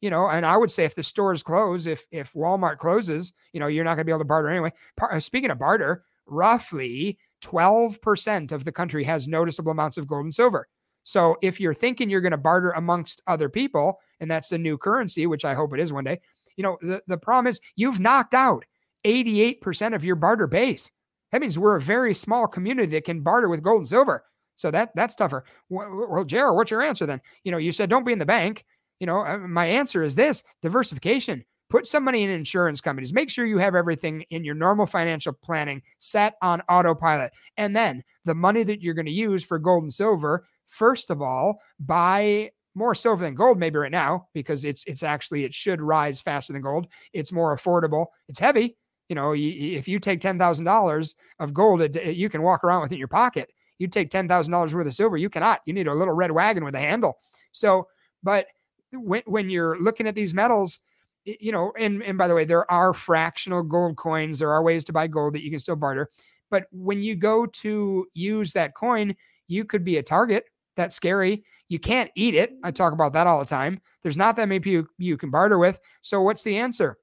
You know, and I would say if the stores close, if if Walmart closes, you know, you're not gonna be able to barter anyway. Par- uh, speaking of barter, roughly 12% of the country has noticeable amounts of gold and silver. So if you're thinking you're going to barter amongst other people, and that's the new currency, which I hope it is one day, you know, the, the problem is you've knocked out 88% of your barter base. That means we're a very small community that can barter with gold and silver. So that that's tougher. Well, Jared, what's your answer then? You know, you said don't be in the bank. You know, uh, my answer is this diversification. Put some money in insurance companies. Make sure you have everything in your normal financial planning set on autopilot. And then the money that you're going to use for gold and silver, first of all, buy more silver than gold maybe right now because it's it's actually it should rise faster than gold. It's more affordable. It's heavy. You know, if you take ten thousand dollars of gold, you can walk around with it in your pocket. You take ten thousand dollars worth of silver, you cannot. You need a little red wagon with a handle. So, but when when you're looking at these metals, you know, and and by the way, there are fractional gold coins. There are ways to buy gold that you can still barter. But when you go to use that coin, you could be a target that's scary. You can't eat it. I talk about that all the time. There's not that many people you can barter with. So, what's the answer?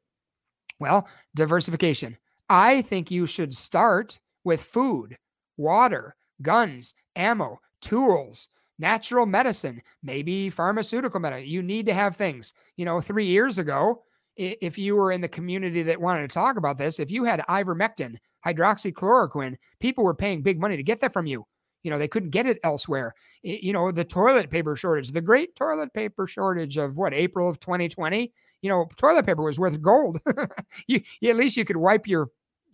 Well, diversification. I think you should start with food, water, guns, ammo, tools, natural medicine, maybe pharmaceutical medicine. You need to have things. You know, three years ago, if you were in the community that wanted to talk about this, if you had ivermectin, hydroxychloroquine, people were paying big money to get that from you. You know, they couldn't get it elsewhere. You know, the toilet paper shortage, the great toilet paper shortage of what, April of 2020? You know, toilet paper was worth gold. you, at least you could wipe your,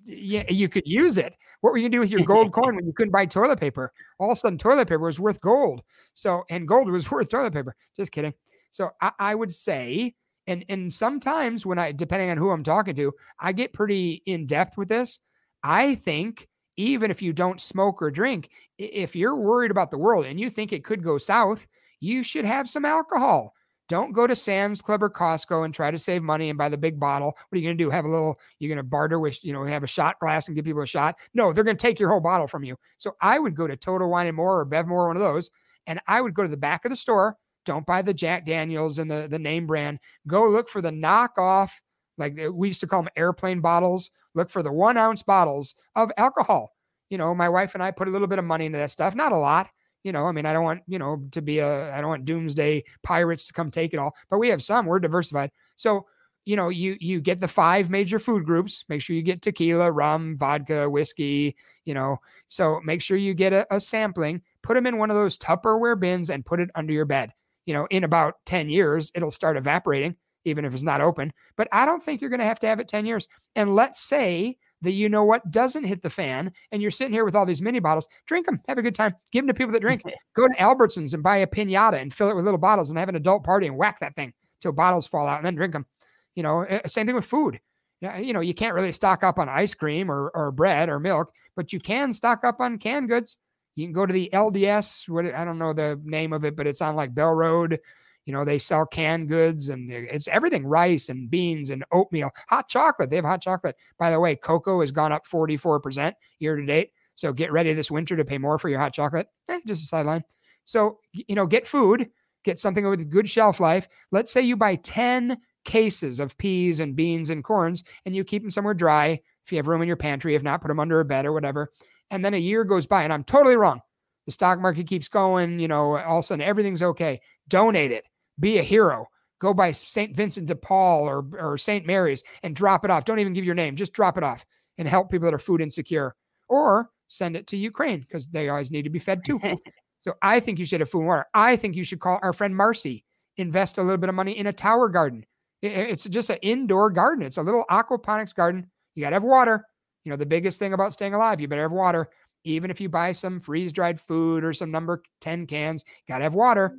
you, you could use it. What were you going to do with your gold coin when you couldn't buy toilet paper? All of a sudden, toilet paper was worth gold. So, and gold was worth toilet paper. Just kidding. So, I, I would say, and and sometimes when I, depending on who I'm talking to, I get pretty in depth with this. I think even if you don't smoke or drink, if you're worried about the world and you think it could go south, you should have some alcohol. Don't go to Sam's Club or Costco and try to save money and buy the big bottle. What are you going to do? Have a little, you're going to barter with, you know, have a shot glass and give people a shot? No, they're going to take your whole bottle from you. So I would go to Total Wine and More or BevMo, one of those, and I would go to the back of the store, Don't buy the Jack Daniels and the, the name brand. Go look for the knockoff, like eh, we used to call them airplane bottles. Look for the one ounce bottles of alcohol. You know, my wife and I put a little bit of money into that stuff, not a lot. You know, I mean, I don't want, you know, to be a, I don't want doomsday pirates to come take it all, but we have some, we're diversified. So you know, you you get the five major food groups. Make sure you get tequila, rum, vodka, whiskey. You know, so make sure you get a, a sampling. Put them in one of those Tupperware bins and put it under your bed. You know, in about ten years, it'll start evaporating, even if it's not open. But I don't think you're going to have to have it ten years. And let's say that you know what doesn't hit the fan, and you're sitting here with all these mini bottles. Drink them, have a good time, give them to people that drink. Go to Albertsons and buy a pinata and fill it with little bottles, and have an adult party and whack that thing till bottles fall out, and then drink them. You know, eh, same thing with food. You know, you can't really stock up on ice cream or, or bread or milk, but you can stock up on canned goods. You can go to the LDS, what I don't know the name of it, but it's on like Bell Road. You know, they sell canned goods and it's everything rice and beans and oatmeal, hot chocolate. They have hot chocolate. By the way, cocoa has gone up 44% year to date. So get ready this winter to pay more for your hot chocolate. Eh, just a sideline. So, you know, get food, get something with good shelf life. Let's say you buy 10 cases of peas and beans and corns and you keep them somewhere dry if you have room in your pantry. If not, put them under a bed or whatever. And then a year goes by and I'm totally wrong. The stock market keeps going, you know, all of a sudden everything's okay. Donate it. Be a hero. Go by St. Vincent de Paul or, or St. Mary's and drop it off. Don't even give your name, just drop it off and help people that are food insecure. Or send it to Ukraine because they always need to be fed too. so I think you should have food and water. I think you should call our friend Marcy, invest a little bit of money in a tower garden it's just an indoor garden. It's a little aquaponics garden. You got to have water. You know, the biggest thing about staying alive, you better have water. Even if you buy some freeze dried food or some number 10 cans, got to have water.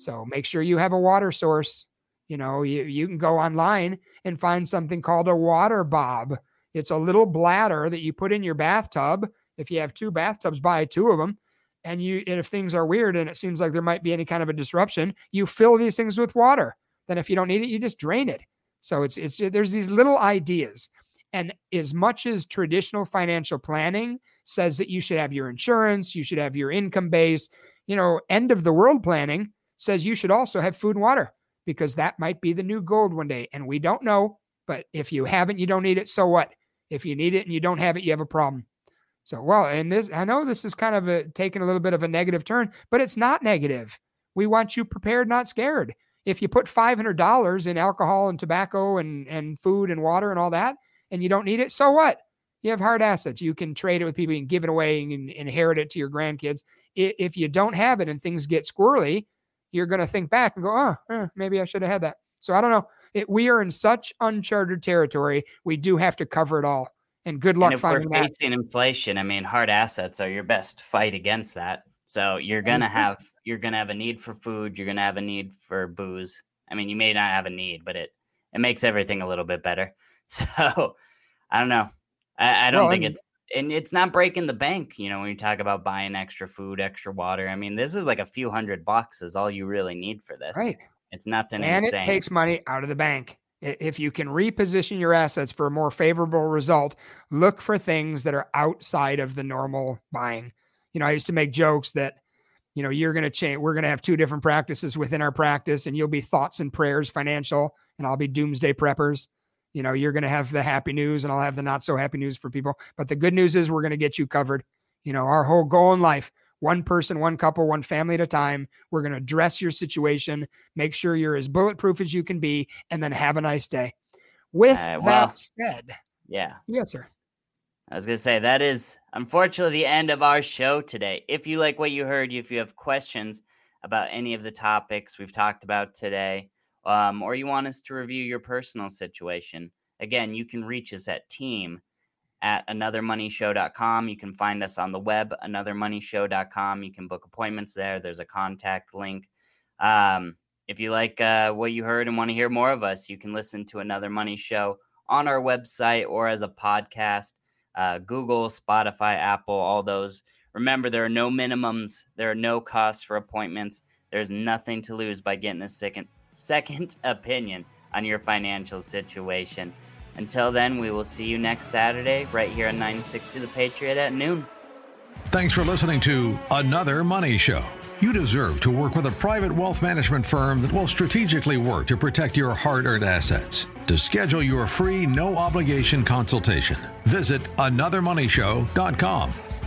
So make sure you have a water source. You know, you, you can go online and find something called a WaterBOB. It's a little bladder that you put in your bathtub. If you have two bathtubs, buy two of them. And you, and if things are weird and it seems like there might be any kind of a disruption, you fill these things with water. Then if you don't need it, you just drain it. So it's it's there's these little ideas. And as much as traditional financial planning says that you should have your insurance, you should have your income base, you know, end of the world planning says you should also have food and water because that might be the new gold one day. And we don't know, but if you haven't, you don't need it. So what? If you need it and you don't have it, you have a problem. So, well, and this, I know this is kind of a, taking a little bit of a negative turn, but it's not negative. We want you prepared, not scared if you put $500 in alcohol and tobacco and, and food and water and all that, and you don't need it, so what? You have hard assets. You can trade it with people, you can give it away and inherit it to your grandkids. If you don't have it and things get squirrely, you're going to think back and go, oh, eh, maybe I should have had that. So I don't know. It, we are in such uncharted territory. We do have to cover it all. And good luck and if finding we're facing that. inflation. I mean, hard assets are your best fight against that. So you're gonna have you're gonna have a need for food. You're gonna have a need for booze. I mean, you may not have a need, but it it makes everything a little bit better. So I don't know. I, I don't well, think it's and it's not breaking the bank. You know, when you talk about buying extra food, extra water. I mean, this is like a few hundred bucks is all you really need for this. Right. It's nothing. And insane. it takes money out of the bank. If you can reposition your assets for a more favorable result, look for things that are outside of the normal buying. You know, I used to make jokes that you know, you're going to change. We're going to have two different practices within our practice, and you'll be thoughts and prayers financial, and I'll be doomsday preppers. You know, you're going to have the happy news, and I'll have the not so happy news for people. But the good news is we're going to get you covered. You know, our whole goal in life one person, one couple, one family at a time. We're going to address your situation, make sure you're as bulletproof as you can be, and then have a nice day. With uh, well, that said, yeah. Yes, sir. I was going to say that is unfortunately the end of our show today. If you like what you heard, if you have questions about any of the topics we've talked about today, um, or you want us to review your personal situation, again, you can reach us at team at anothermoneyshow.com. You can find us on the web, anothermoneyshow.com. You can book appointments there. There's a contact link. Um, if you like uh, what you heard and want to hear more of us, you can listen to Another Money Show on our website or as a podcast uh, Google, Spotify, Apple, all those. Remember, there are no minimums, there are no costs for appointments. There's nothing to lose by getting a second second opinion on your financial situation. Until then, we will see you next Saturday right here on 960 The Patriot at noon. Thanks for listening to Another Money Show. You deserve to work with a private wealth management firm that will strategically work to protect your hard earned assets. To schedule your free, no obligation consultation, visit anothermoneyshow.com.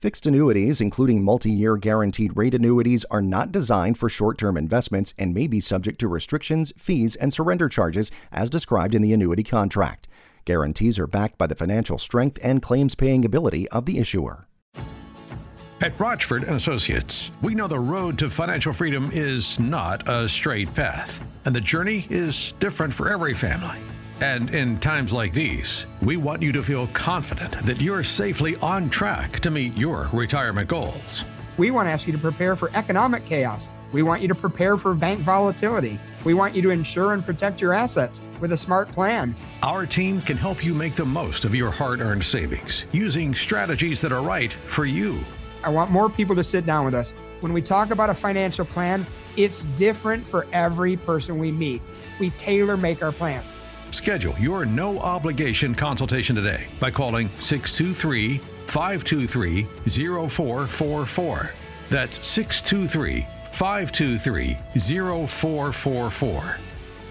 Fixed annuities, including multi year guaranteed rate annuities, are not designed for short term investments and may be subject to restrictions, fees, and surrender charges as described in the annuity contract. Guarantees are backed by the financial strength and claims paying ability of the issuer. At Rochford and Associates, we know the road to financial freedom is not a straight path, and the journey is different for every family. And in times like these, we want you to feel confident that you're safely on track to meet your retirement goals. We want to ask you to prepare for economic chaos. We want you to prepare for bank volatility. We want you to insure and protect your assets with a smart plan. Our team can help you make the most of your hard earned savings using strategies that are right for you. I want more people to sit down with us. When we talk about a financial plan, it's different for every person we meet. We tailor make our plans. Schedule your no obligation consultation today by calling 623 523 0444. That's 623 523 0444.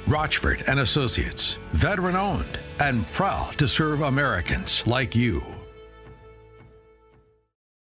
Rochford and Associates, veteran owned and proud to serve Americans like you.